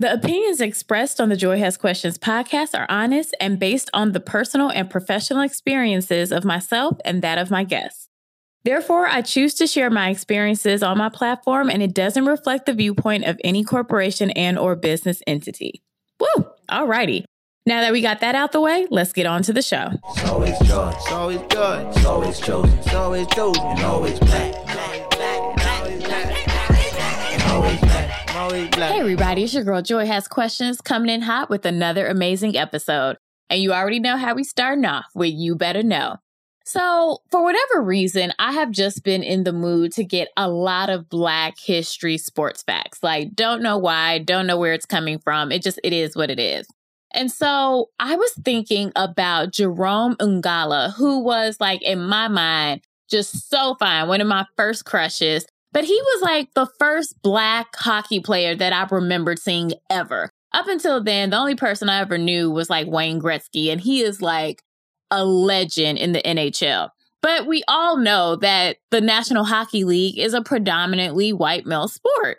The opinions expressed on the Joy Has Questions podcast are honest and based on the personal and professional experiences of myself and that of my guests. Therefore, I choose to share my experiences on my platform and it doesn't reflect the viewpoint of any corporation and or business entity. Woo! Alrighty. Now that we got that out the way, let's get on to the show. It's always joy. It's always good. It's always chosen. It's always chosen. And always black. Hey everybody, it's your girl Joy Has Questions coming in hot with another amazing episode. And you already know how we starting off with You Better Know. So, for whatever reason, I have just been in the mood to get a lot of Black history sports facts. Like, don't know why, don't know where it's coming from. It just, it is what it is. And so I was thinking about Jarome Iginla, who was like, in my mind, just so fine, one of my first crushes. But he was like the first Black hockey player that I remembered seeing ever. Up until then, the only person I ever knew was like Wayne Gretzky, and he is like a legend in the NHL. But we all know that the National Hockey League is a predominantly white male sport.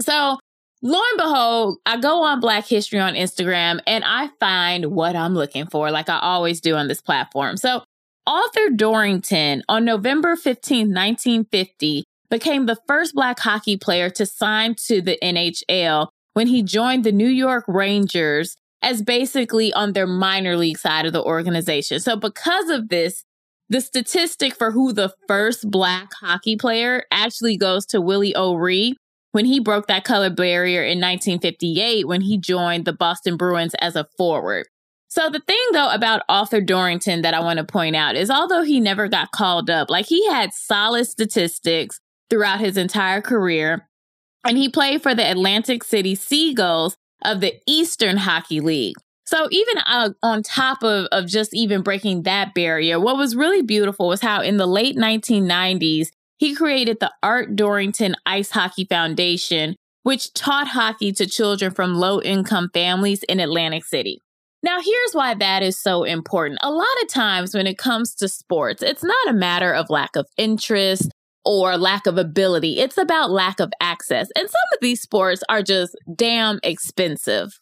So lo and behold, I go on Black History on Instagram and I find what I'm looking for, like I always do on this platform. So Arthur Dorrington on November 15, 1950, became the first Black hockey player to sign to the NHL when he joined the New York Rangers as basically on their minor league side of the organization. So because of this, the statistic for who the first black hockey player actually goes to Willie O'Ree when he broke that color barrier in 1958 when he joined the Boston Bruins as a forward. So the thing though about Arthur Dorrington that I want to point out is although he never got called up, like he had solid statistics throughout his entire career and he played for the Atlantic City Seagulls of the Eastern Hockey League. So even uh, on top of, of just even breaking that barrier, what was really beautiful was how in the late 1990s, he created the Art Dorrington Ice Hockey Foundation, which taught hockey to children from low income families in Atlantic City. Now, here's why that is so important. A lot of times when it comes to sports, it's not a matter of lack of interest or lack of ability. It's about lack of access. And some of these sports are just damn expensive.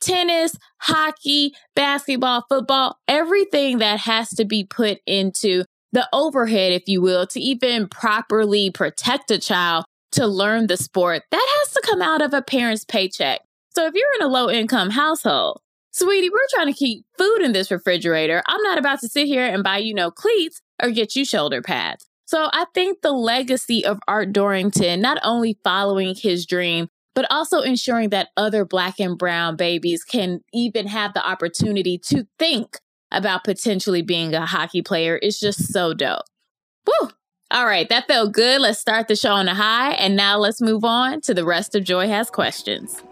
Tennis, hockey, basketball, football, everything that has to be put into the overhead, if you will, to even properly protect a child to learn the sport, that has to come out of a parent's paycheck. So if you're in a low income household, sweetie, we're trying to keep food in this refrigerator. I'm not about to sit here and buy you no cleats or get you shoulder pads. So I think the legacy of Art Dorrington, not only following his dream, but also ensuring that other black and brown babies can even have the opportunity to think about potentially being a hockey player is just so dope. Woo! All right, that felt good. Let's start the show on a high. And now let's move on to the rest of Joy Has Questions.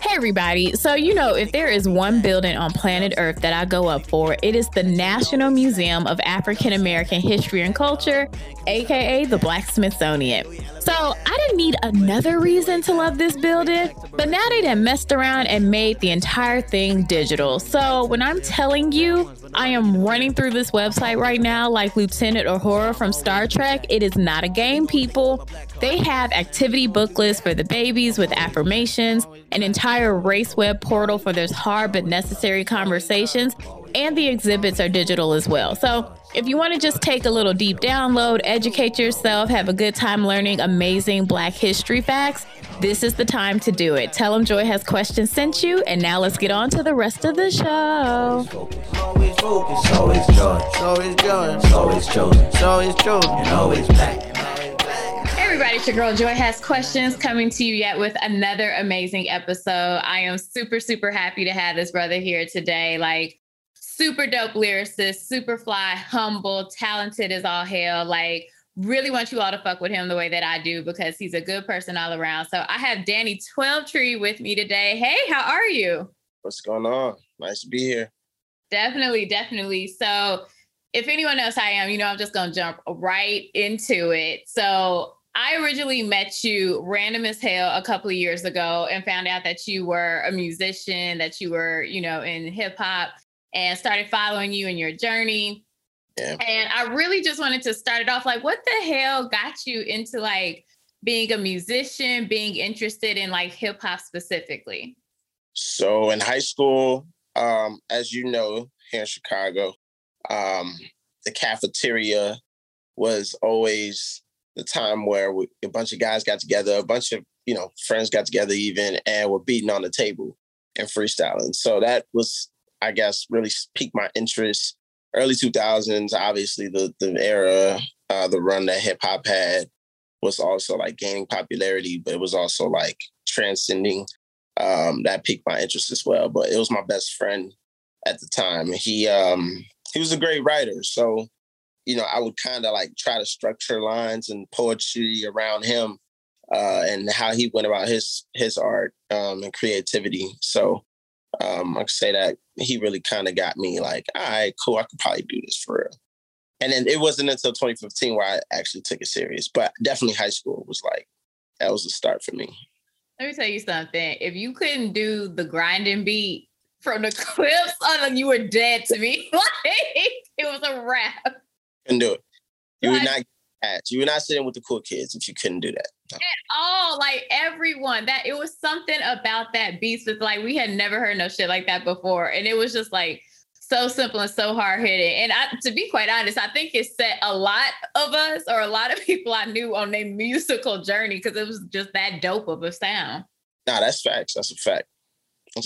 Hey, everybody. So, you know, if there is one building on planet Earth that I go up for, it is the National Museum of African American History and Culture, aka the Black Smithsonian. So, I didn't need another reason to love this building, but now they done messed around and made the entire thing digital. So, when I'm telling you, I am running through this website right now like Lieutenant Uhura from Star Trek. It is not a game, people. They have activity booklets for the babies with affirmations, an entire race web portal for those hard but necessary conversations, and the exhibits are digital as well. So if you want to just take a little deep download, educate yourself, have a good time learning amazing Black history facts, this is the time to do it. Tell them Joy has questions sent you, and now let's get on to the rest of the show. Always focus, always. Always. Always chosen. Always chosen. Always black. Everybody, it's your girl Joy has questions coming to you yet with another amazing episode. I am super, super happy to have this brother here today. Like, super dope lyricist, super fly, humble, talented as all hell. Like, really want you all to fuck with him the way that I do because he's a good person all around. So I have Danny Twelvetree with me today. Hey, how are you? What's going on? Nice to be here. Definitely, definitely. So if anyone knows how I am, you know I'm just gonna jump right into it. So I originally met you random as hell a couple of years ago and found out that you were a musician, that you were, you know, in hip hop and started following you in your journey. Yeah. And I really just wanted to start it off like, what the hell got you into like being a musician, being interested in like hip hop specifically? So in high school, um, as you know, here in Chicago, um, the cafeteria was always the time where we, a bunch of guys got together, a bunch of you know friends got together even, and were beating on the table and freestyling. So that was, I guess, really piqued my interest. Early 2000s, obviously the the era, uh, the run that hip hop had was also like gaining popularity, but it was also like transcending. Um, that piqued my interest as well. But it was my best friend at the time. He um, he was a great writer, so you know I would kind of like try to structure lines and poetry around him uh, and how he went about his his art um, and creativity. So um, I could say that he really kind of got me like, all right, cool, I could probably do this for real. And then it wasn't until 2015 where I actually took it serious, but definitely high school was like that was the start for me. Let me tell you something. If you couldn't do the grinding beat from the Clipse, you were dead to me. like it was a wrap. Couldn't do it. You like, would not at. You were not sitting with the cool kids if you couldn't do that. No. At all. Like everyone. That it was something about that beast that's like we had never heard no shit like that before. And it was just like so simple and so hard hitting. And I, to be quite honest, I think it set a lot of us or a lot of people I knew on their musical journey because it was just that dope of a sound. Nah, that's facts. That's a fact.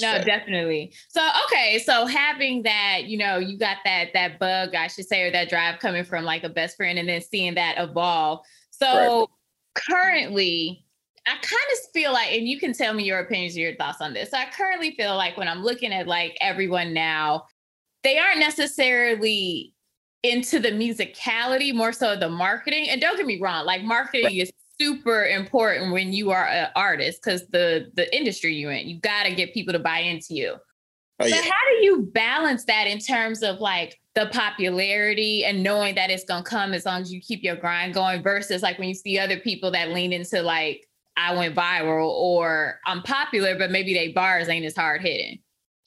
No, definitely. So okay, so having that, you know, you got that that bug, I should say, or that drive coming from like a best friend, and then seeing that evolve. So right. currently, I kind of feel like, and you can tell me your opinions or your thoughts on this. So I currently feel like when I'm looking at like everyone now, they aren't necessarily into the musicality, more so the marketing. And don't get me wrong, like marketing right. is super important when you are an artist because the the industry you're in, you got to get people to buy into you. Oh, so yeah. how do you balance that in terms of like the popularity and knowing that it's gonna come as long as you keep your grind going versus like when you see other people that lean into like I went viral or I'm popular, but maybe they bars ain't as hard hitting.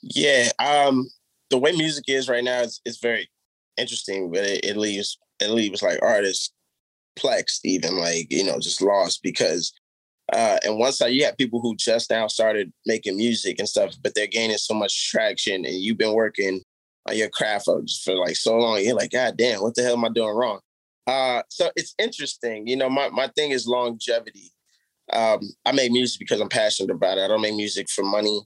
Yeah, um, the way music is right now is, is very interesting, but it, it leaves it leaves like artists perplexed, even like, you know, just lost because uh, and once you have people who just now started making music and stuff, but they're gaining so much traction, and you've been working on your craft for like so long, you're like, God damn, what the hell am I doing wrong? Uh, so it's interesting. You know, my my thing is longevity. Um, I make music because I'm passionate about it. I don't make music for money,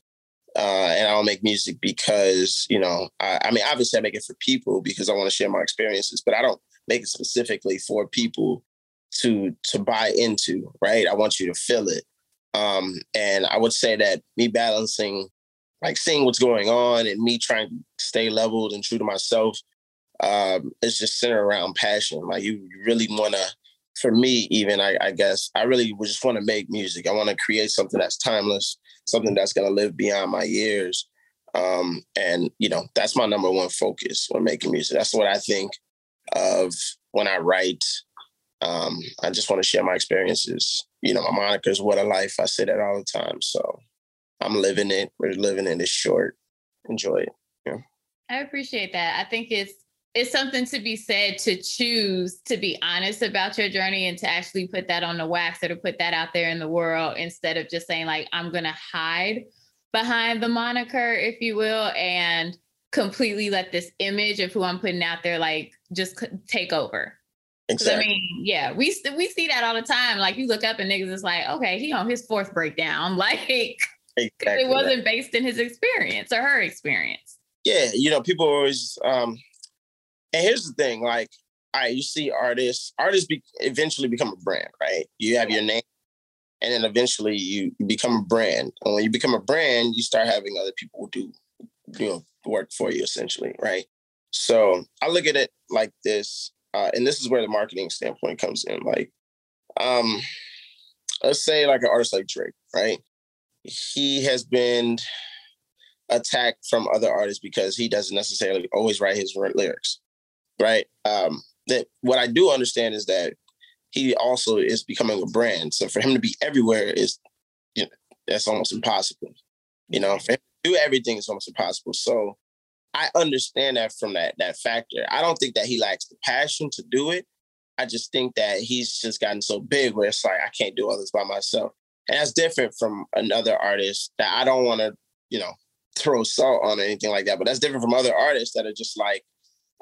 uh, and I don't make music because you know. I, I mean, obviously, I make it for people because I want to share my experiences, but I don't make it specifically for people to to buy into, right? I want you to feel it. Um, and I would say that me balancing, like seeing what's going on and me trying to stay leveled and true to myself, um, is just centered around passion. Like you really want to, for me, even I, I guess I really just want to make music. I want to create something that's timeless, something that's going to live beyond my years. Um, and you know, that's my number one focus when making music. That's what I think of when I write. Um, I just want to share my experiences. You know, my moniker is "What a Life." I say that all the time. So I'm living it. We're living it. It's short. Enjoy it. Yeah. I appreciate that. I think it's it's something to be said to choose to be honest about your journey and to actually put that on the wax or to put that out there in the world instead of just saying like I'm gonna hide behind the moniker, if you will, and completely let this image of who I'm putting out there like just take over. Exactly. I mean, yeah, we we see that all the time. Like you look up and niggas is like, okay, he on his fourth breakdown. Like exactly it wasn't that. based in his experience or her experience. Yeah, you know, people always um and here's the thing, like all right, you see artists, artists be, eventually become a brand, right? You have your name and then eventually you become a brand. And when you become a brand, you start having other people do, you know, work for you essentially, right? So I look at it like this, uh, and this is where the marketing standpoint comes in. Like, um, let's say like an artist like Drake, right? He has been attacked from other artists because he doesn't necessarily always write his lyrics, right? Um, that what I do understand is that he also is becoming a brand. So for him to be everywhere is, you know, that's almost impossible. You know, for him do everything is almost impossible. So I understand that from that that factor. I don't think that he lacks the passion to do it. I just think that he's just gotten so big where it's like I can't do all this by myself. And that's different from another artist that I don't want to, you know, throw salt on or anything like that. But that's different from other artists that are just like,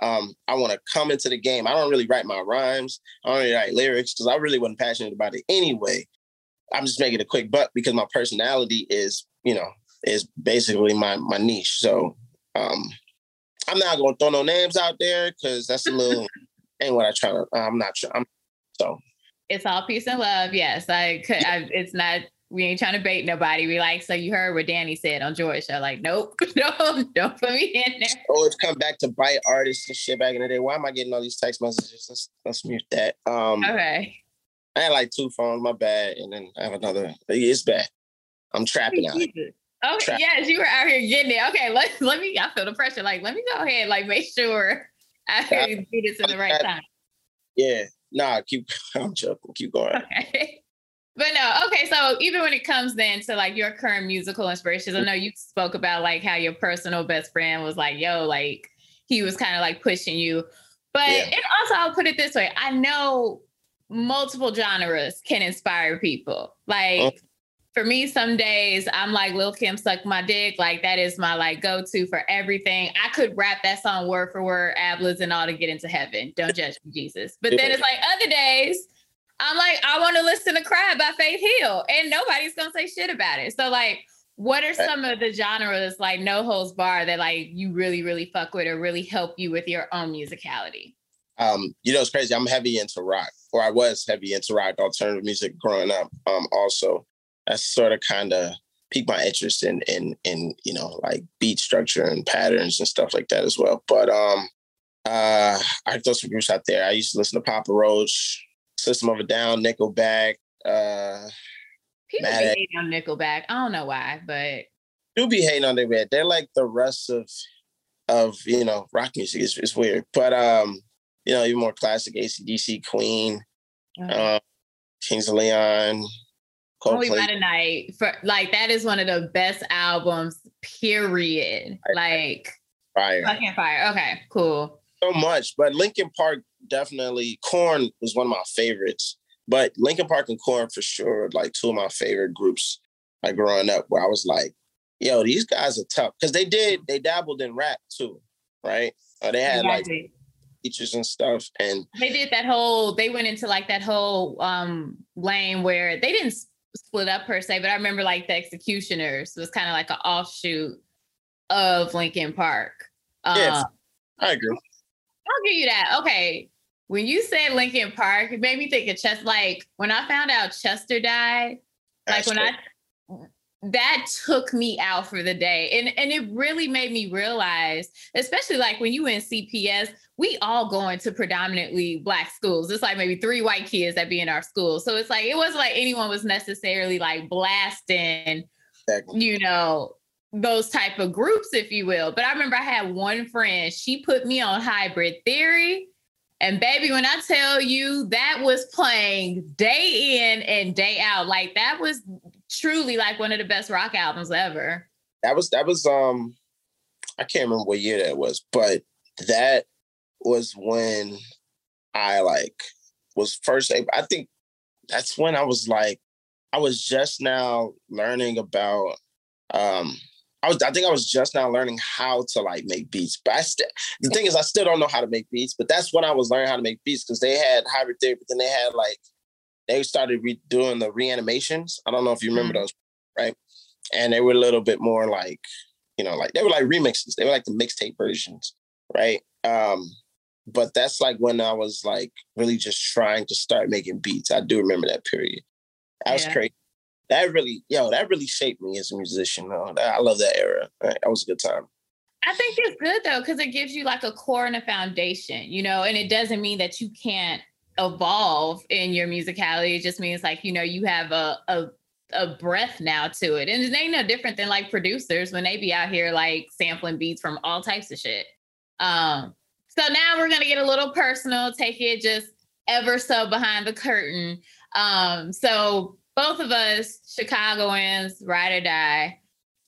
um, I want to come into the game. I don't really write my rhymes. I don't really write lyrics because I really wasn't passionate about it anyway. I'm just making a quick buck because my personality is, you know, is basically my my niche. So um I'm not gonna throw no names out there because that's a little ain't what I try to. I'm not sure. I'm so. It's all peace and love. Yes, I could. I, it's not. We ain't trying to bait nobody. We like. So you heard what Danny said on George Show. Like, nope, no, don't put me in there. Oh, it's come back to bite artists and shit back in the day. Why am I getting all these text messages? Let's let's mute that. Um, okay. I had like two phones. My bad, and then I have another. It's bad. I'm trapping out. Okay, Trap. yes, you were out here getting it. Okay, let let me. I feel the pressure. Like, let me go ahead. Like, make sure I do this in the right time. Yeah, nah, keep. I'm joking. Keep going. Okay. But no, okay. So even when it comes then to like your current musical inspirations, I know you spoke about like how your personal best friend was like, yo, like he was kind of like pushing you. But yeah. and also I'll put it this way. I know multiple genres can inspire people. Like uh-huh for me, some days I'm like Lil Kim suck my dick. Like that is my like go-to for everything. I could rap that song word for word, ablas and all to get into heaven. Don't judge me, Jesus. But then it's like other days, I'm like, I want to listen to Cry by Faith Hill. And nobody's gonna say shit about it. So like what are some of the genres like no holds bar that like you really, really fuck with or really help you with your own musicality? Um, you know, it's crazy. I'm heavy into rock, or I was heavy into rock, alternative music growing up. Um, also that's sort of kind of piqued my interest in in in you know like beat structure and patterns and stuff like that as well. But um uh I throw some groups out there. I used to listen to Papa Roach, System of a Down, Nickelback, uh People be hating on Nickelback. I don't know why, but do be hating on Nickelback. They're like the rest of of you know rock music. It's, it's weird, but um you know even more classic ACDC, Queen, uh, Kings of Leon. Only by night for like that is one of the best albums. Period. Like fire. Fucking fire. Okay, cool. So much, but Linkin Park definitely. Korn was one of my favorites, but Linkin Park and Korn for sure, like two of my favorite groups. Like growing up, where I was like, "Yo, these guys are tough," because they did they dabbled in rap too, right? Uh, they had like features and stuff, and they did that whole. They went into like that whole um lane where they didn't split up per se, but I remember like the X-Ecutioners was kind of like an offshoot of Linkin Park. Yes, uh, I agree. I'll give you that. Okay. When you said Linkin Park, it made me think of Chester. Like when I found out Chester died, like when I that took me out for the day. And and it really made me realize, especially like when you in CPS, we all going to predominantly black schools. It's like maybe three white kids that be in our school. So it's like it wasn't like anyone was necessarily like blasting, exactly. you know, those type of groups, if you will. But I remember I had one friend, she put me on hybrid theory. And baby, when I tell you that was playing day in and day out, like that was truly like one of the best rock albums ever. That was that was um I can't remember what year that was, but that was when I like was first able. I think that's when I was like I was just now learning about um I was I think I was just now learning how to like make beats. But I still the thing is I still don't know how to make beats, but that's when I was learning how to make beats because they had hybrid theory, but then they had like they started redoing the reanimations. I don't know if you remember mm-hmm. those, right? And they were a little bit more like, you know, like they were like remixes. They were like the mixtape versions, right? Um, but that's like when I was like really just trying to start making beats. I do remember that period. That was yeah. crazy. That really, yo, that really shaped me as a musician. Though. I love that era. That was a good time. I think it's good though, because it gives you like a core and a foundation, you know, and it doesn't mean that you can't evolve in your musicality. It just means like, you know, you have a, a a breath now to it. And it ain't no different than like producers when they be out here like sampling beats from all types of shit. Um, so now we're gonna get a little personal, take it just ever so behind the curtain. Um, so both of us, Chicagoans, ride or die.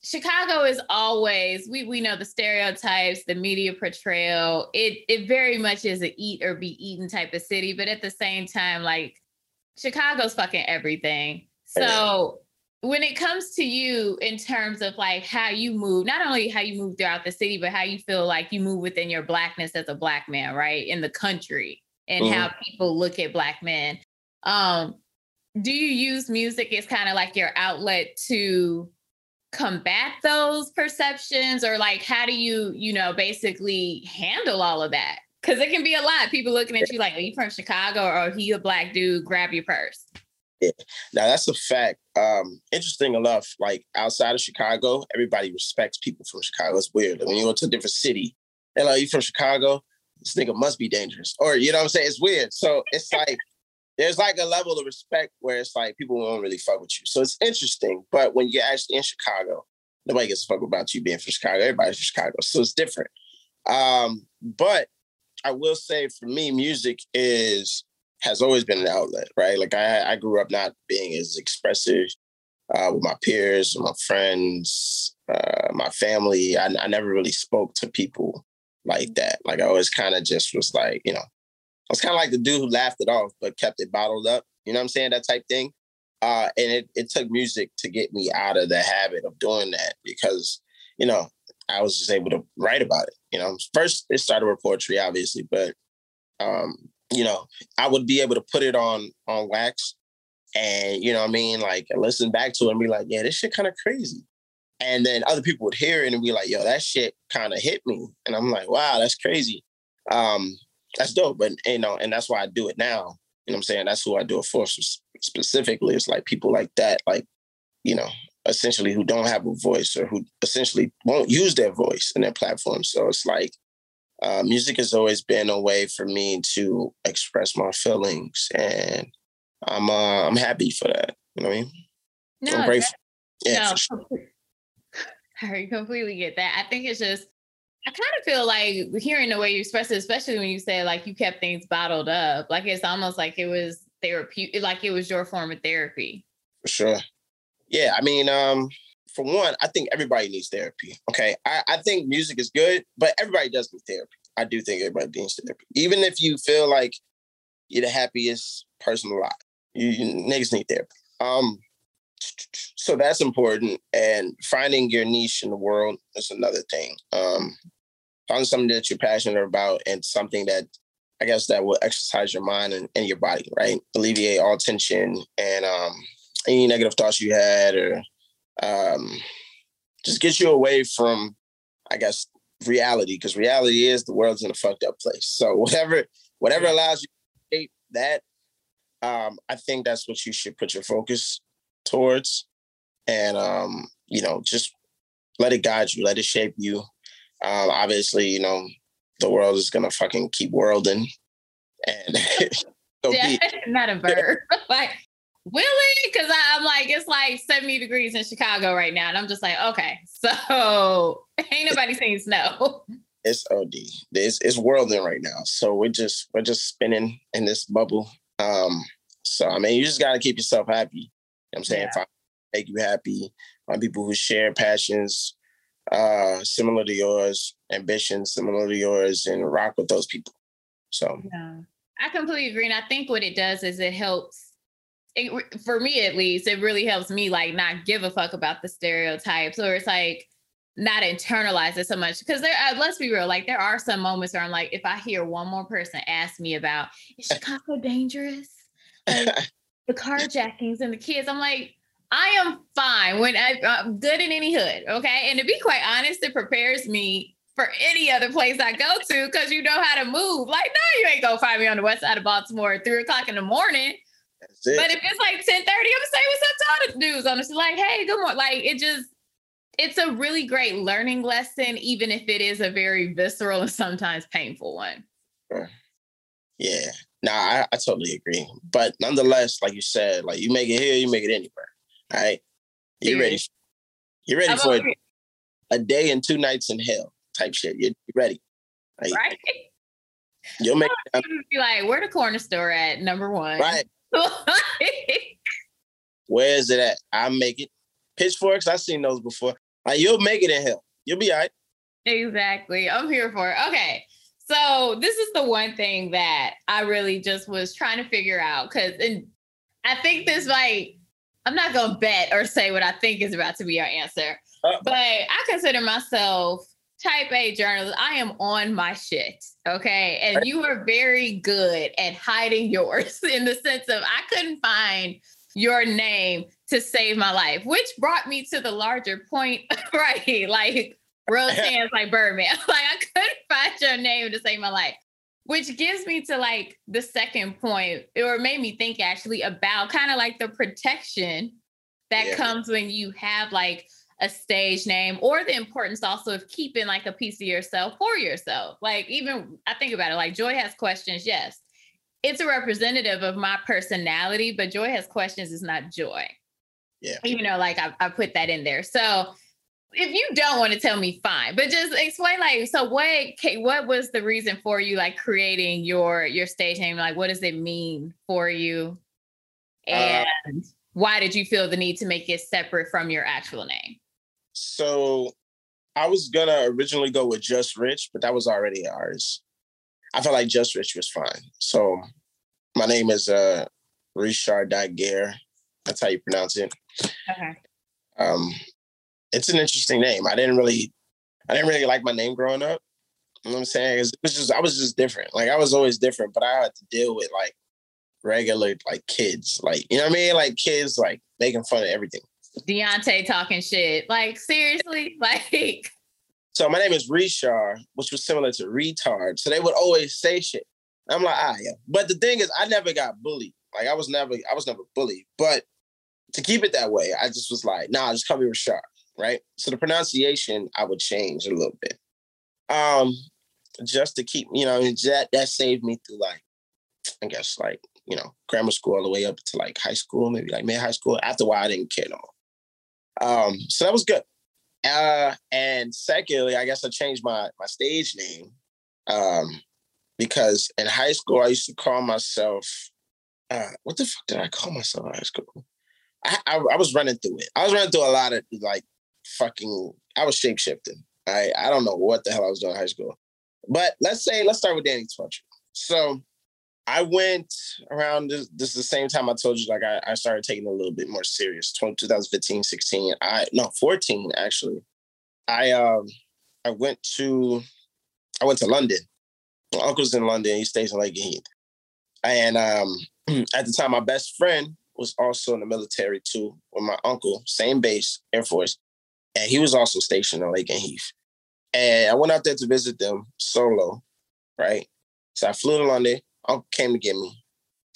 Chicago is always we we know the stereotypes, the media portrayal. It it very much is a eat or be eaten type of city, but at the same time, like Chicago's fucking everything. So when it comes to you in terms of like how you move, not only how you move throughout the city, but how you feel like you move within your blackness as a black man, right? In the country and mm-hmm. how people look at black men. Um, do you use music as kind of like your outlet to combat those perceptions or like how do you you know basically handle all of that? Because it can be a lot. People looking at you like are you from chicago or are he a black dude? Grab your purse. Yeah. Now that's a fact. Um interesting enough like outside of chicago everybody respects people from chicago. It's weird. When you go to a different city they're like you from chicago? This nigga must be dangerous. Or you know what i'm saying? It's weird. So it's like there's like a level of respect where it's like people won't really fuck with you. So it's interesting. But when you're actually in Chicago, nobody gets a fuck about you being from Chicago. Everybody's from Chicago. So it's different. Um, but I will say for me, music is has always been an outlet, right? Like I, I grew up not being as expressive uh, with my peers, my friends, uh, my family. I, I never really spoke to people like that. Like I always kind of just was like, you know, I was kind of like the dude who laughed it off but kept it bottled up. You know what I'm saying? That type thing. Uh, and it, it took music to get me out of the habit of doing that because, you know, I was just able to write about it. You know, first it started with poetry, obviously, but um, you know, I would be able to put it on on wax and you know what I mean, like listen back to it and be like, yeah, this shit kind of crazy. And then other people would hear it and be like, yo, that shit kind of hit me. And I'm like, wow, that's crazy. Um, that's dope. But you know, and that's why I do it now. You know what I'm saying? That's who I do it for specifically. It's like people like that, like, you know, essentially who don't have a voice or who essentially won't use their voice in their platform. So it's like uh, music has always been a way for me to express my feelings, and I'm uh, I'm happy for that. You know what I mean? No, I'm grateful. yeah, no, sure. I completely get that. I think it's just I kind of feel like hearing the way you express it, especially when you say like you kept things bottled up, like it's almost like it was therapy, like it was your form of therapy. For sure. Yeah. I mean, um, for one, I think everybody needs therapy. Okay. I, I think music is good, but everybody does need therapy. I do think everybody needs therapy. Even if you feel like you're the happiest person alive, you, you niggas need therapy. Um, so that's important. And finding your niche in the world is another thing. Um, find something that you're passionate about and something that I guess that will exercise your mind and, and your body, right? Alleviate all tension and um, any negative thoughts you had, or um, just get you away from, I guess, reality. Because reality is the world's in a fucked up place. So whatever, whatever allows you to escape that, um, I think that's what you should put your focus towards, and um, you know, just let it guide you, let it shape you, um, obviously, you know, the world is gonna fucking keep worlding, and yeah, not a verb. like, really? Because I'm like, it's like 70 degrees in Chicago right now, and I'm just like, okay, so ain't nobody saying snow. It's OD. It's it's worlding right now, so we're just we're just spinning in this bubble. Um, so I mean, you just gotta keep yourself happy. You know I'm saying, yeah. find make you happy, find people who share passions, uh, similar to yours, ambitions similar to yours, and rock with those people. So, yeah, I completely agree. And I think what it does is it helps. It, for me, at least, it really helps me like not give a fuck about the stereotypes, or it's like not internalize it so much because there. Uh, let's be real, like there are some moments where I'm like, if I hear one more person ask me about is Chicago dangerous, like the carjackings and the kids, I'm like, I am fine when I, am good in any hood. Okay. And to be quite honest, it prepares me for any other place I go to because you know how to move. Like, no, you ain't gonna find me on the west side of Baltimore at three o'clock in the morning. But if it's like 10 30, I'm gonna say what's up to all the dudes on the like, hey, good morning. Like it just it's a really great learning lesson, even if it is a very visceral and sometimes painful one. Yeah. Nah, I, I totally agree. But nonetheless, like you said, like you make it here, you make it anywhere. All right. You ready? You ready for a, a, day and two nights in hell type shit. You ready? Like, right. You'll make it be like, where the corner store at? Number one. Right. Where is it at? I make it. Pitchforks, I've seen those before. Like you'll make it in hell. You'll be all right. Exactly. I'm here for it. Okay. So this is the one thing that I really just was trying to figure out because and I think this like I'm not gonna bet or say what I think is about to be our answer, uh, but I consider myself type A journalist. I am on my shit. Okay. And you are very good at hiding yours in the sense of I couldn't find your name to save my life, which brought me to the larger point, right? Like real hands like Birdman. like I couldn't find your name to save my life. Which gives me to like the second point, or made me think actually about kind of like the protection that yeah. comes when you have like a stage name or the importance also of keeping like a piece of yourself for yourself. Like even I think about it, like Joy has questions, yes. It's a representative of my personality, but Joy has questions is not joy. Yeah. Even though like I, I put that in there. So if you don't want to tell me, fine. But just explain, like, so what? What was the reason for you, like, creating your your stage name? Like, what does it mean for you? Uh, and uh, why did you feel the need to make it separate from your actual name? So, I was gonna originally go with Just Rich, but that was already ours. I felt like Just Rich was fine. So, my name is uh Richard Daguerre. That's how you pronounce it. Okay. Um, it's an interesting name. I didn't really, I didn't really like my name growing up. You know what I'm saying? It was just, I was just different. Like I was always different, but I had to deal with like regular like kids, like you know what I mean? Like kids like making fun of everything. Deontay talking shit. Like seriously, like. So my name is Richard, which was similar to retard. So they would always say shit. I'm like, ah, yeah. But the thing is, I never got bullied. Like I was never, I was never bullied. But to keep it that way, I just was like, nah, just call me Richard right? So the pronunciation I would change a little bit. Um, just to keep, you know, that that saved me through like, I guess like, you know, grammar school all the way up to like high school, maybe like mid high school. After a while, I didn't care no more. Um, so that was good. Uh, and secondly, I guess I changed my my stage name. Um, because in high school I used to call myself uh, what the fuck did I call myself in high school? I, I, I was running through it. I was running through a lot of like fucking I was shape shifting. I I don't know what the hell I was doing in high school. But let's say let's start with Danny's Torture. So I went around this, this is the same time I told you like I, I started taking a little bit more serious 2015 16 I no 14 actually I um I went to I went to London my uncle's in London he stays in Lakenheath and um at the time my best friend was also in the military too with my uncle same base Air Force and he was also stationed in Lakenheath. And I went out there to visit them solo, right? So I flew to London. Uncle came to get me,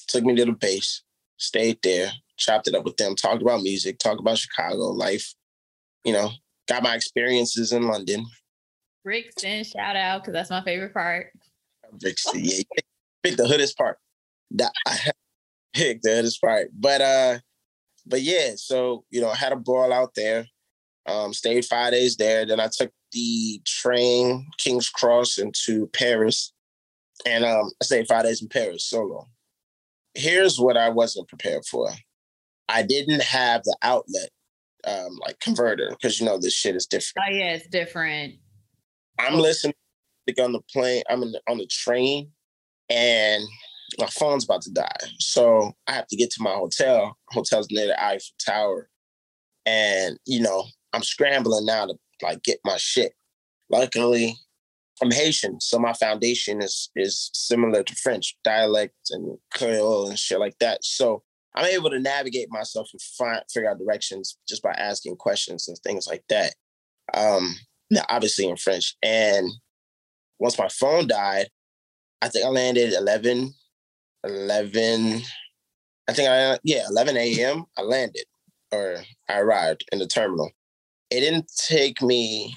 took me to the base, stayed there, chopped it up with them, talked about music, talked about Chicago life, you know, got my experiences in London. Brixton, shout out, because that's my favorite part. Brixton, yeah. Pick the hoodest part. Pick the hoodest part. But uh, but yeah, so you know, I had a ball out there. Um, stayed five days there. Then I took the train King's Cross into Paris, and um, I stayed five days in Paris solo. Here's what I wasn't prepared for. I didn't have the outlet, um, like converter, because you know this shit is different. Oh yeah, it's different. I'm listening on the plane. I'm in the, on the train, and my phone's about to die. So I have to get to my hotel. Hotel's near the Eiffel Tower. And, you know, I'm scrambling now to like get my shit. Luckily, I'm Haitian, so my foundation is is similar to French dialect and Creole and shit like that. So I'm able to navigate myself and find figure out directions just by asking questions and things like that. Um, obviously in French. And once my phone died, I think I landed 11, 11, I think I, yeah, 11 a.m. I landed or I arrived in the terminal it didn't take me,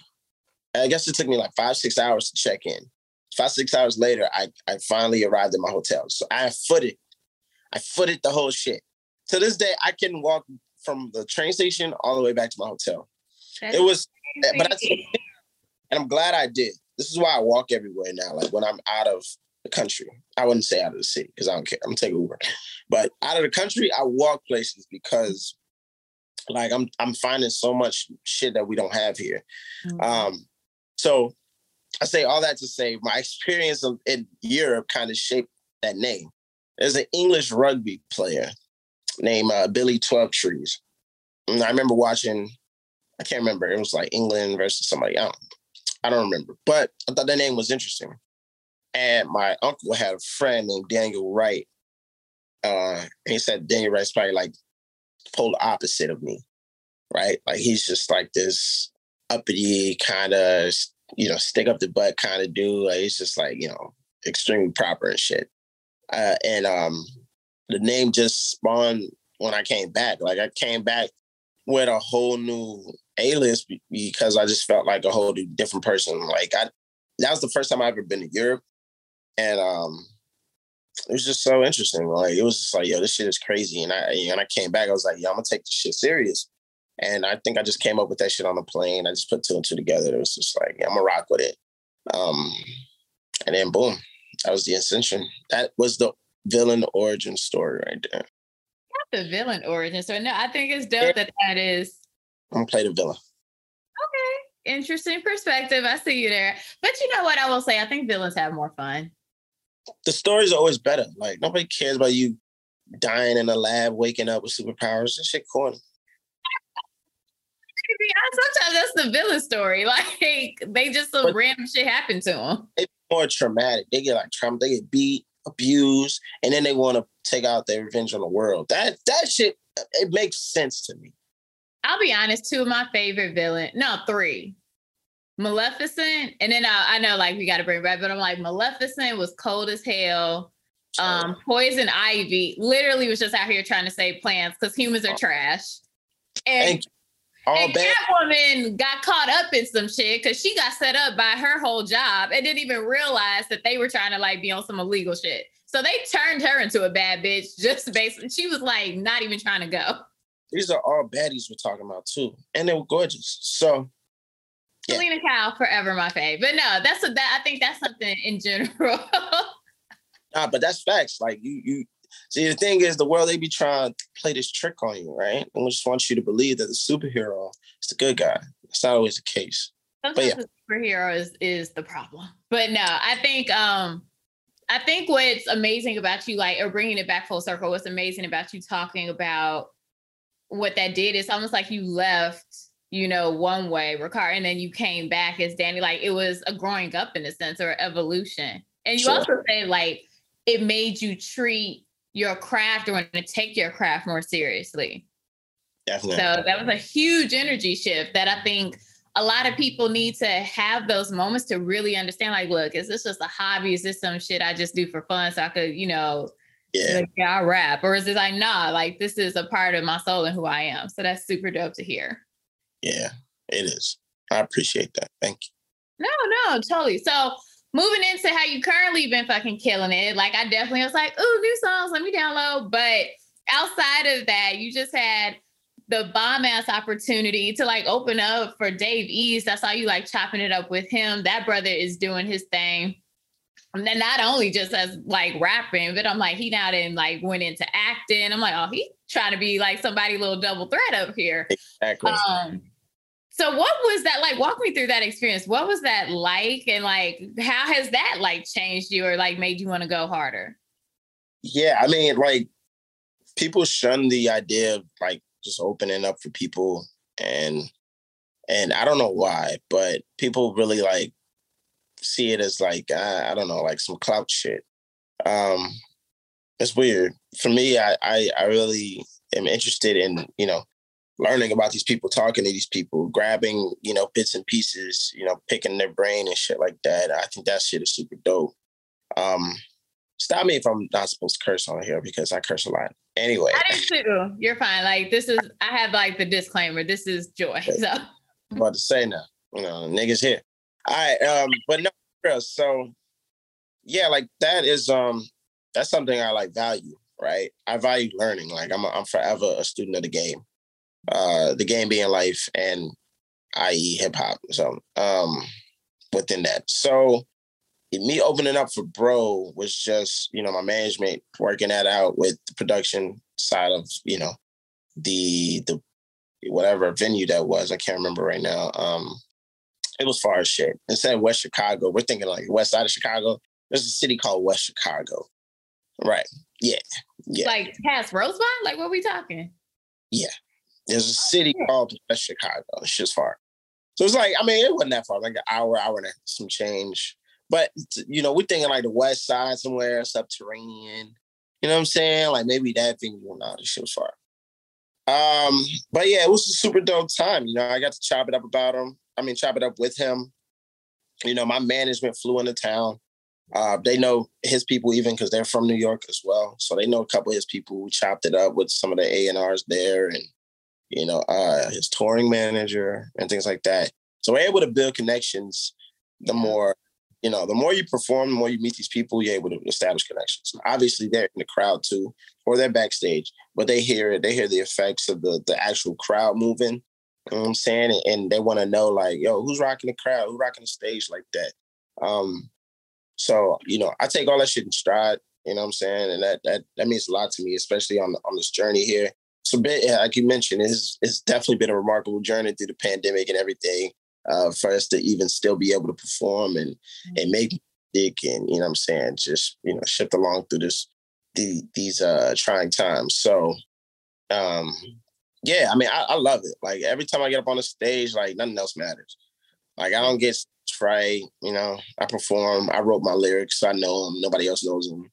I guess it took me like five, six hours to check in. Five, six hours later, I, I finally arrived at my hotel. So I footed, I footed the whole shit. To this day, I can walk from the train station all the way back to my hotel. That's it was, eh, crazy. but that's, and I'm glad I did. This is why I walk everywhere now. Like when I'm out of the country, I wouldn't say out of the city because I don't care. I'm taking Uber, but out of the country, I walk places because like I'm I'm finding so much shit that we don't have here. Mm-hmm. Um, so I say all that to say my experience of, in Europe kind of shaped that name. There's an English rugby player named uh, Billy Twelvetrees. And I remember watching, I can't remember, it was like England versus somebody. I don't, I don't remember, but I thought that name was interesting. And my uncle had a friend named Daniel Wright. Uh, and he said Daniel Wright's probably like polar opposite of me, right? Like he's just like this uppity kind of, you know, stick up the butt kind of dude. Like he's just like, you know, extremely proper and shit. Uh, and um, the name just spawned when I came back. Like I came back with a whole new A list because I just felt like a whole different person. Like I, that was the first time I ever been to Europe, and um, it was just so interesting. Like it was just like, yo, this shit is crazy. And I and I came back, I was like, yo, I'm gonna take this shit serious. And I think I just came up with that shit on the plane. I just put two and two together. It was just like, yeah, I'm gonna rock with it. Um, and then boom, that was the ascension. That was the villain origin story right there. Not the villain origin story. No, I think it's dope that that is. I'm gonna play the villain. Okay, interesting perspective. I see you there. But you know what? I will say, I think villains have more fun. The stories are always better. Like nobody cares about you dying in a lab, waking up with superpowers. That shit corny. Sometimes that's the villain story. Like they just some but random shit happened to them. It's more traumatic. They get like trauma. They get beat, abused, and then they want to take out their revenge on the world. That that shit it makes sense to me. I'll be honest, two of my favorite villain, no, three. Maleficent, and then I, I know like we got to bring back, but I'm like Maleficent was cold as hell. Um, Poison Ivy literally was just out here trying to save plants because humans are trash. And, and Catwoman got caught up in some shit because she got set up by her whole job and didn't even realize that they were trying to like be on some illegal shit. So they turned her into a bad bitch just basically. She was like not even trying to go. These are all baddies we're talking about too, and they were gorgeous. So yeah. Selina Kyle, forever my fave. But no, that's a, that I think that's something in general. nah, but that's facts. Like you, you see, the thing is, the world they be trying to play this trick on you, right? And we just want you to believe that the superhero is the good guy. It's not always the case. Sometimes yeah. the superhero is is the problem. But no, I think um I think what's amazing about you, like, or bringing it back full circle, what's amazing about you talking about what that did is almost like you left, you know, one way, Ricard, and then you came back as Danny. Like it was a growing up in a sense or evolution. And you sure. also say like it made you treat your craft or want to take your craft more seriously. Definitely. So that was a huge energy shift that I think a lot of people need to have those moments to really understand like look is this just a hobby is this some shit i just do for fun so i could you know yeah, like, yeah i rap or is it like nah like this is a part of my soul and who i am so that's super dope to hear yeah it is i appreciate that thank you no no totally so moving into how you currently been fucking killing it like i definitely was like oh new songs let me download but outside of that you just had the bomb ass opportunity to like open up for Dave East. I saw you like chopping it up with him. That brother is doing his thing. And then not only just as like rapping, but I'm like, he now then like went into acting. I'm like, oh, he trying to be like somebody little double threat up here. Exactly. Um, so what was that like? Walk me through that experience. What was that like? And like, how has that like changed you or like made you want to go harder? Yeah, I mean, like people shun the idea of like just opening up for people and and I don't know why, but people really like see it as like uh, I don't know, like some clout shit. Um, it's weird for me. I, I I really am interested in you know learning about these people, talking to these people, grabbing you know bits and pieces, you know, picking their brain and shit like that. I think that shit is super dope. Um, stop me if I'm not supposed to curse on here because I curse a lot. Anyway, I do too. You're fine. Like this is, I have like the disclaimer. This is joy. So I'm about to say now, you know, niggas here. All right, um, but no, so yeah, like that is um, that's something I like value. Right, I value learning. Like I'm, a, I'm forever a student of the game. Uh, the game being life, and i.e. hip hop. So um, within that, so me opening up for bro was just you know my management working that out with the production side of you know the the whatever venue that was. I can't remember right now. Um, it was far as shit. Instead of West Chicago, we're thinking like west side of Chicago. There's a city called West Chicago. Right. Yeah. Yeah. Like past Rosemont? Like what we talking? Yeah. There's a city called West Chicago. It's just far. So it's like, I mean, it wasn't that far, like an hour, hour and some change. But you know, we're thinking like the west side somewhere, subterranean. You know what I'm saying? Like maybe that thing, well, no, this shit was far. Um, but yeah, it was a super dope time. You know, I got to chop it up about him. I mean, chop it up with him. You know, my management flew into town. Uh, they know his people even because they're from New York as well. So they know a couple of his people. We chopped it up with some of the A and R's there, and you know, uh, his touring manager and things like that. So we're able to build connections. The more, you know, the more you perform, the more you meet these people, you're able to establish connections. Obviously, they're in the crowd too, or they're backstage, but they hear it. They hear the effects of the the actual crowd moving. You know what I'm saying? And they want to know, like, yo, who's rocking the crowd? Who's rocking the stage like that? Um, so, you know, I take all that shit in stride, you know what I'm saying? And that that that means a lot to me, especially on on this journey here. So, bit like you mentioned, it's it's definitely been a remarkable journey through the pandemic and everything. Uh, for us to even still be able to perform and and make music and you know what I'm saying, just you know, shift along through this the, these uh trying times. So um yeah, I mean I, I love it. Like every time I get up on the stage, like nothing else matters. Like I don't get right. You know, I perform. I wrote my lyrics. I know them. Nobody else knows them.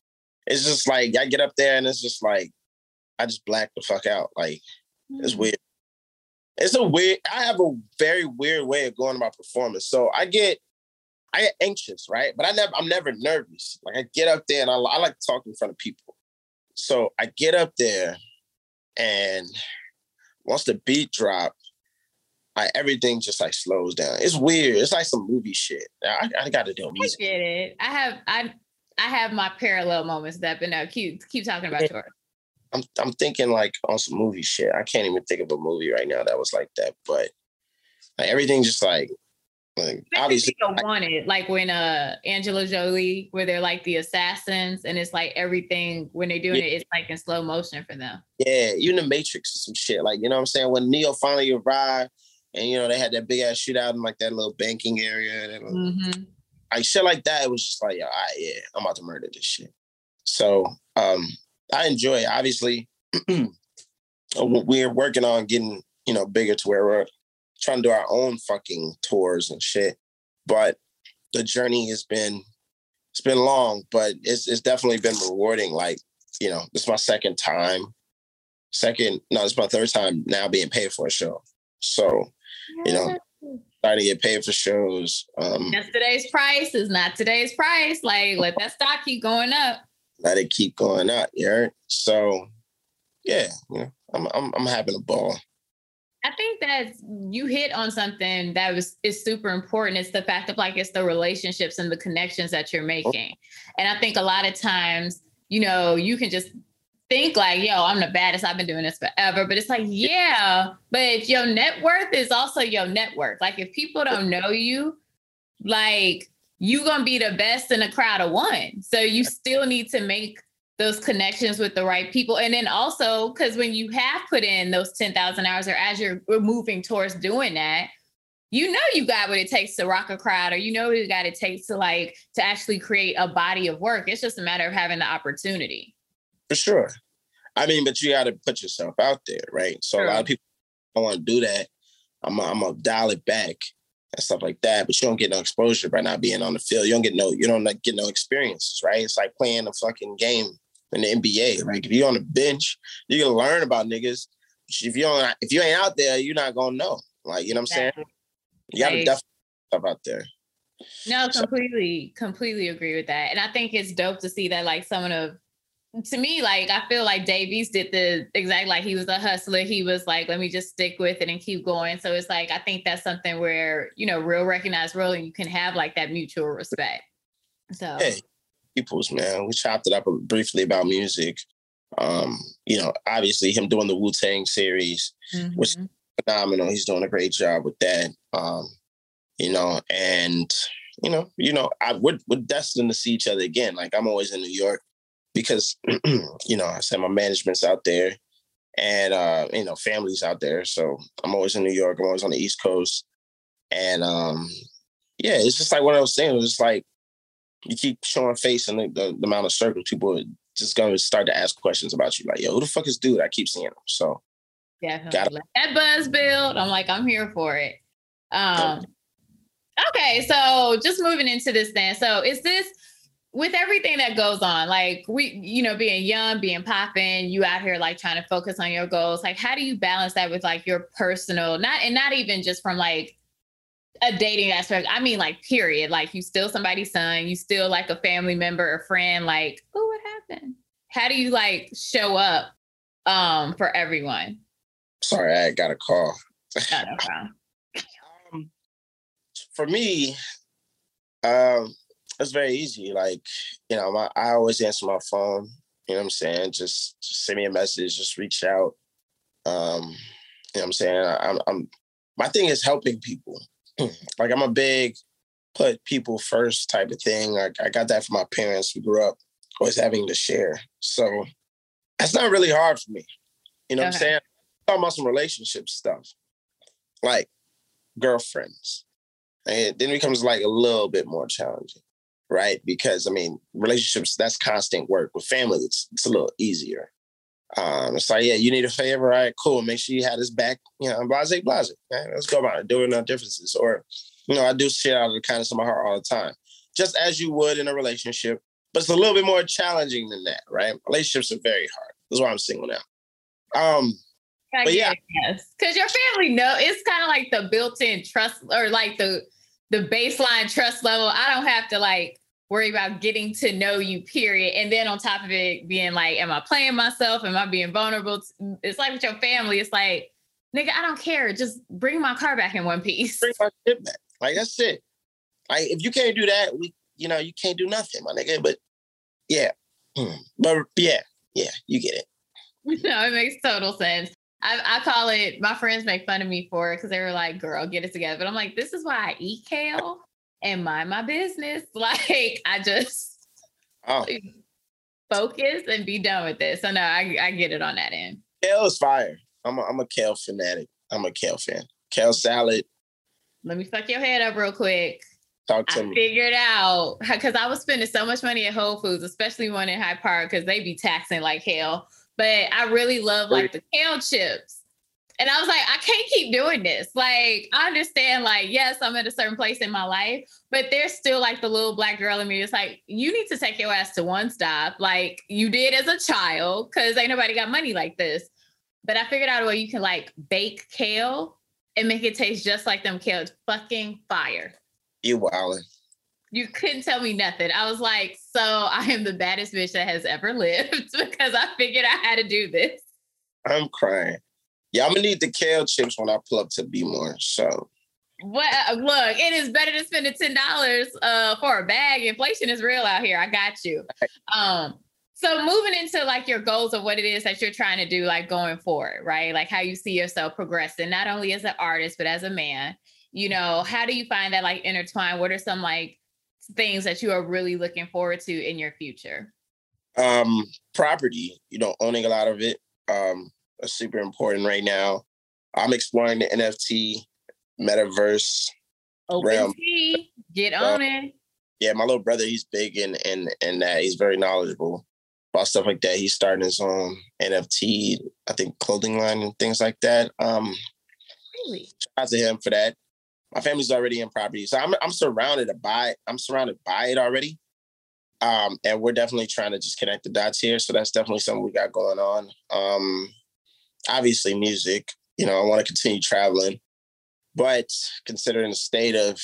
It's just like I get up there and it's just like I just black the fuck out. Like it's mm. weird. It's a weird. I have a very weird way of going about performance. So I get, I get anxious, right? But I never, I'm never nervous. Like I get up there and I, I like to talk in front of people. So I get up there, and once the beat drop, like everything just like slows down. It's weird. It's like some movie shit. I, I got to do music. I get it. I have I I have my parallel moments that, but no, keep keep talking about yeah. yours. I'm I'm thinking like on some movie shit. I can't even think of a movie right now that was like that, but like everything just like like obviously I, wanted like when uh Angela Jolie where they're like the assassins and it's like everything when they're doing yeah. it it's like in slow motion for them. Yeah, even the Matrix or some shit like you know what I'm saying when Neo finally arrived and you know they had that big ass shootout in like that little banking area. That mm-hmm. Like shit like that. It was just like, yeah, right, yeah, I'm about to murder this shit. So um, I enjoy it. Obviously, we're working on getting you know bigger to where we're trying to do our own fucking tours and shit. But the journey has been it's been long, but it's it's definitely been rewarding. Like you know, this is my second time. Second, no, it's my third time now being paid for a show. So you know, starting to get paid for shows. Um, Yesterday's price is not today's price. Like, let that stock keep going up. Let it keep going up. Yeah. So, yeah, you know, I'm I'm I'm having a ball. I think that you hit on something that was is super important. It's the fact of like it's the relationships and the connections that you're oh. making. And I think a lot of times, you know, you can just think like, yo, I'm the baddest. I've been doing this forever. But it's like, yeah, but your net worth is also your net worth. Like if people don't know you, like you're gonna be the best in a crowd of one. So you still need to make those connections with the right people. And then also, because when you have put in those 10,000 hours or as you're moving towards doing that, you know you got what it takes to rock a crowd or you know you got it takes to like to actually create a body of work. It's just a matter of having the opportunity. For sure. I mean, but you got to put yourself out there, right? So sure. a lot of people don't want to do that. I'm I'm gonna dial it back and stuff like that. But you don't get no exposure by not being on the field. You don't get no you don't get no experiences, right? It's like playing a fucking game in the NBA. Like if you're on the bench, you're gonna learn about niggas. If you don't, if you ain't out there, you're not gonna know. Like you know what I'm saying? You gotta right. definitely out there. No, completely, so. completely agree with that. And I think it's dope to see that like someone of to me, like I feel like Dave East did the exact like he was a hustler. He was like, let me just stick with it and keep going. So it's like I think that's something where you know, real recognized role, and you can have like that mutual respect. So hey, people's man, we chopped it up briefly about music. Um, you know, obviously him doing the Wu Tang series, mm-hmm. which phenomenal. He's doing a great job with that. Um, you know, and you know, you know, I would we're destined to see each other again. Like I'm always in New York because you know I said my management's out there, and uh, you know, families out there. So I'm always in New York. I'm always on the East Coast, and um, yeah, it's just like one of those things. It's just like you keep showing face and the, the, the amount of circles people are just going to start to ask questions about you. Like, yo, who the fuck is dude? I keep seeing him. So yeah, that buzz build. I'm like, I'm here for it. Um, okay, so just moving into this then. So is this with everything that goes on, like we, you know, being young, being popping, you out here like trying to focus on your goals. Like, how do you balance that with like your personal, not and not even just from like a dating aspect. I mean, like, period. Like, you still somebody's son, you still like a family member or friend. Like, oh, what happened? How do you like show up um for everyone? Sorry, I got a call. Oh, no um, for me, um, it's very easy. Like, you know, my, I always answer my phone. You know what I'm saying? Just, just send me a message, just reach out. Um, you know what I'm saying? I, I'm, I'm my thing is helping people. like I'm a big put people first type of thing. Like I got that from my parents. We grew up always having to share. So that's not really hard for me. You know okay. what I'm saying? talking about some relationship stuff. Like girlfriends. And then it becomes like a little bit more challenging, right? Because I mean, relationships, that's constant work. With family, it's it's a little easier. Um, it's like, yeah, you need a favor, all right, cool. Make sure you have this back, you know, blase, blase. Okay? Let's go about it, doing no differences. Or, you know, I do shit out of the kindness of my heart all the time, just as you would in a relationship. But it's a little bit more challenging than that, right? Relationships are very hard. That's why I'm single now. Um, but yeah, yes, because your family know it's kind of like the built-in trust or like the the baseline trust level. I don't have to like worry about getting to know you, period. And then on top of it, being like, am I playing myself? Am I being vulnerable? It's like with your family, it's like, nigga, I don't care. Just bring my car back in one piece. Bring my shit back. Like that's it. Like if you can't do that, we, you know, you can't do nothing, my nigga. But yeah, hmm. but yeah, yeah, you get it. No, it makes total sense. I, I, call it. My friends make fun of me for it because they were like, "Girl, get it together." But I'm like, "This is why I eat kale and mind my business. Like I just oh. focus and be done with this. So no, I, I get it on that end. Kale is fire. I'm a, I'm a kale fanatic. I'm a kale fan. Kale salad. Let me fuck your head up real quick. Talk to I me. figured out because I was spending so much money at Whole Foods, especially one in Hyde Park, because they be taxing like hell. But I really love like the kale chips. And I was like, I can't keep doing this. Like, I understand, like, yes, I'm at a certain place in my life, but there's still like the little black girl in me. It's like, you need to take your ass to one stop, like you did as a child, because ain't nobody got money like this. But I figured out a way you can like bake kale and make it taste just like them kale. It's fucking fire. You wildin'. You couldn't tell me nothing. I was like, so I am the baddest bitch that has ever lived because I figured out how to do this. I'm crying. Yeah, I'm gonna need the kale chips when I pull up to Be More. So well, uh, look, it is better to spend the ten dollars uh, for a bag. Inflation is real out here. I got you. Um, so moving into like your goals of what it is that you're trying to do, like going forward, right? Like how you see yourself progressing, not only as an artist but as a man. You know, how do you find that like intertwine? What are some like things that you are really looking forward to in your future? Um, property. You know, owning a lot of it. Um, super important right now. I'm exploring the NFT metaverse Open realm. Get on uh, it. Yeah, my little brother, he's big in in in that. He's very knowledgeable about stuff like that. He's starting his own NFT, I think clothing line and things like that. Um really? Shout out to him for that. My family's already in property. So I'm I'm surrounded by I'm surrounded by it already. Um, and we're definitely trying to just connect the dots here. So that's definitely something we got going on. Um, obviously music. You know, I want to continue traveling, but considering the state of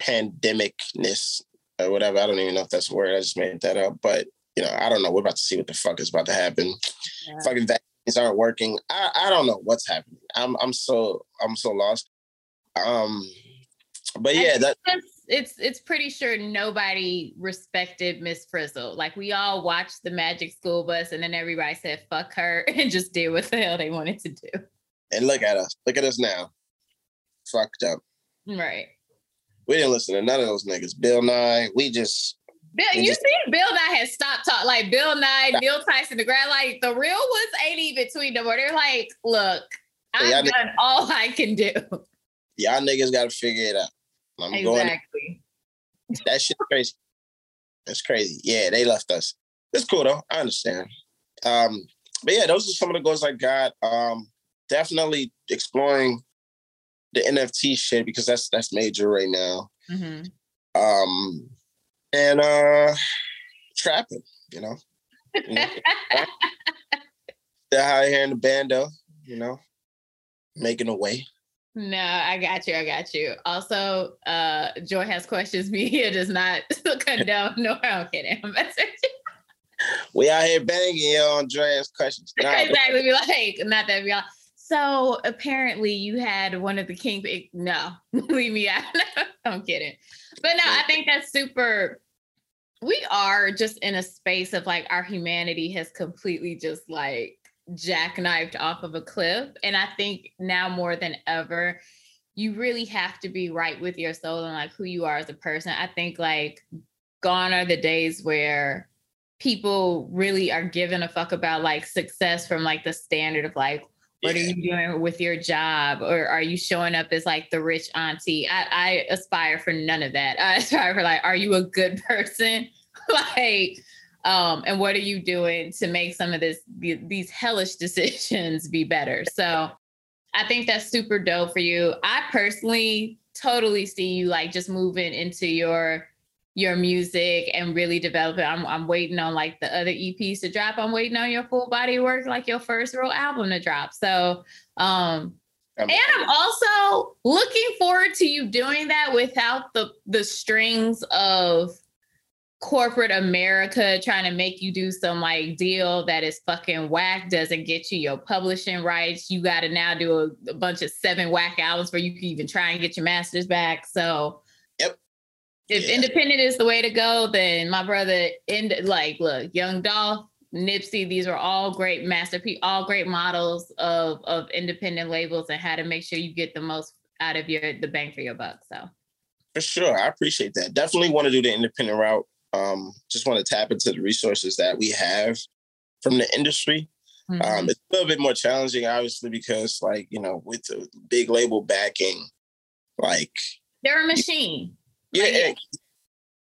pandemicness or whatever, I don't even know if that's a word. I just made that up. But you know, I don't know. We're about to see what the fuck is about to happen. Yeah. Fucking vaccines aren't working. I, I don't know what's happening. I'm I'm so I'm so lost. Um, but yeah, that it's it's pretty sure nobody respected Miss Frizzle. Like we all watched the Magic School Bus, and then everybody said "fuck her" and just did what the hell they wanted to do. And look at us. Look at us now. Fucked up. Right. We didn't listen to none of those niggas. Bill Nye. We just Bill, you just, see, Bill Nye has stopped talking. Like Bill Nye, Neil Tyson, the grad, like the real ones ain't even tweeting no more. They're like, look, I've done all I can do. Y'all niggas got to figure it out. I'm exactly. going. That shit crazy. That's crazy. Yeah, they left us. It's cool though. I understand. Um, but yeah, those are some of the goals I got. Um, definitely exploring the NFT shit because that's that's major right now. Mm-hmm. Um, and uh, trapping, you know. You know They're out here in the bando, you know, making a way. No, I got you. I got you. Also, uh, Joy has questions. Media does not condone. no, I'm kidding. I'm we out here banging on Joy has questions. Nah, exactly. Be like, not that we all. So apparently, you had one of the king. No, leave me out. I'm kidding. But no, I think that's super. We are just in a space of like our humanity has completely just like jackknifed off of a cliff. And I think now more than ever, you really have to be right with your soul and like who you are as a person. I think like gone are the days where people really are giving a fuck about like success from like the standard of like what are you doing with your job? Or are you showing up as like the rich auntie? I, I aspire for none of that. I aspire for like are you a good person? Like um, and what are you doing to make some of this these hellish decisions be better so i think that's super dope for you i personally totally see you like just moving into your your music and really develop it. I'm, I'm waiting on like the other EPs to drop. I'm waiting on your full body work, like your first real album to drop. So, um, and I'm also looking forward to you doing that without the the strings of corporate America trying to make you do some like deal that is fucking whack, doesn't get you your publishing rights. You got to now do a, a, bunch of seven whack albums where you can even try and get your masters back. So, yep. If yeah. independent is the way to go, then my brother, in like, look, Young Dolph, Nipsey, these are all great masterpiece, all great models of of independent labels and how to make sure you get the most out of your the bang for your buck. So. For sure, I appreciate that. Definitely want to do the independent route um, just want to tap into the resources that we have from the industry. Um, mm-hmm. Um, it's a little bit more challenging, obviously, because like you know, with the big label backing, like they're a machine. Yeah, like,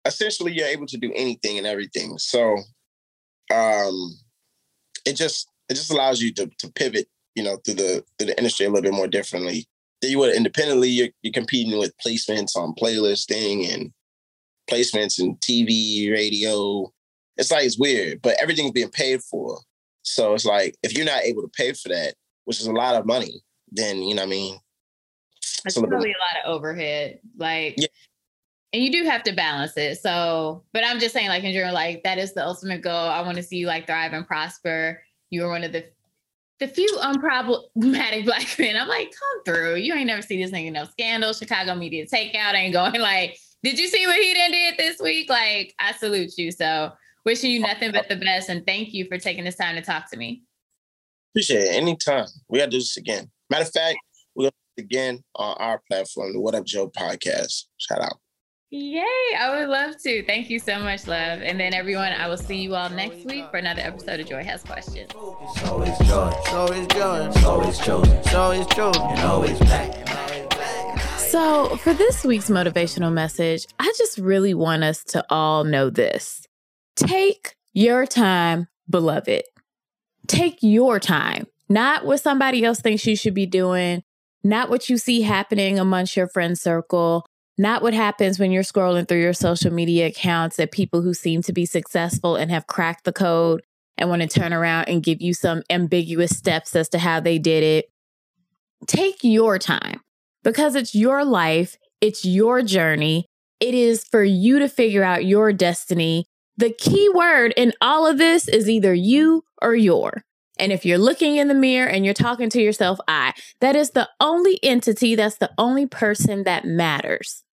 essentially, you're able to do anything and everything. So, um, it just it just allows you to to pivot, you know, through the through the industry a little bit more differently. Than you would independently. You're, you're competing with placements on playlisting and placements and TV, radio. It's like it's weird, but everything's being paid for. So it's like if you're not able to pay for that, which is a lot of money, then you know what I mean. It's, a probably a lot of overhead. Like yeah. and you do have to balance it. So, but I'm just saying, like in general, like that is the ultimate goal. I want to see you like thrive and prosper. You are one of the the few unproblematic black men. I'm like, come through. You ain't never see this nigga no scandal. Chicago media takeout ain't going like did you see what he done did this week? Like, I salute you. So wishing you nothing but the best. And thank you for taking this time to talk to me. Appreciate it. Anytime. We gotta do this again. Matter of fact, we're gonna do it again on our platform, the What Up Joe podcast. Shout out. Yay, I would love to. Thank you so much, love. And then everyone, I will see you all next week for another episode of Joy Has Questions. Always joy, always joy, always chosen, always chosen, and always black. So, for this week's motivational message, I just really want us to all know this. Take your time, beloved. Take your time, not what somebody else thinks you should be doing, not what you see happening amongst your friend circle, not what happens when you're scrolling through your social media accounts at people who seem to be successful and have cracked the code and want to turn around and give you some ambiguous steps as to how they did it. Take your time because it's your life, it's your journey. It is for you to figure out your destiny. The key word in all of this is either you or your. And if you're looking in the mirror and you're talking to yourself, I, that is the only entity, that's the only person that matters.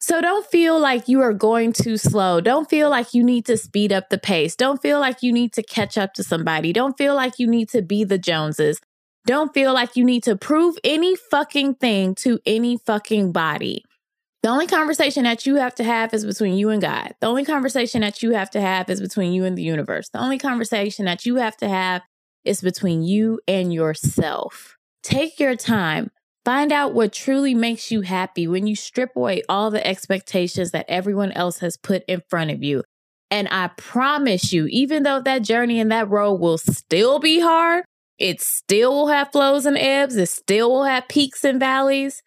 So don't feel like you are going too slow. Don't feel like you need to speed up the pace. Don't feel like you need to catch up to somebody. Don't feel like you need to be the Joneses. Don't feel like you need to prove any fucking thing to any fucking body. The only conversation that you have to have is between you and God. The only conversation that you have to have is between you and the universe. The only conversation that you have to have is between you and yourself. Take your time. Find out what truly makes you happy when you strip away all the expectations that everyone else has put in front of you. And I promise you, even though that journey and that road will still be hard, it still will have flows and ebbs, it still will have peaks and valleys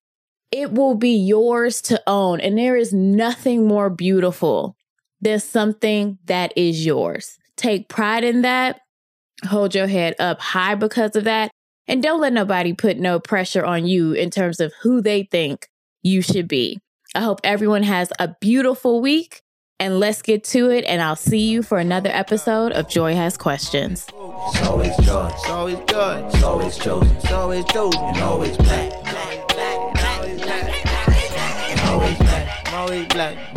it will be yours to own. And there is nothing more beautiful than something that is yours. Take pride in that. Hold your head up high because of that. And don't let nobody put no pressure on you in terms of who they think you should be. I hope everyone has a beautiful week and let's get to it. And I'll see you for another episode of Joy Has Questions. It's always joy. It's always good. It's always chosen. It's always chosen. And always black. black, black, black, black, black. Always black. Always black.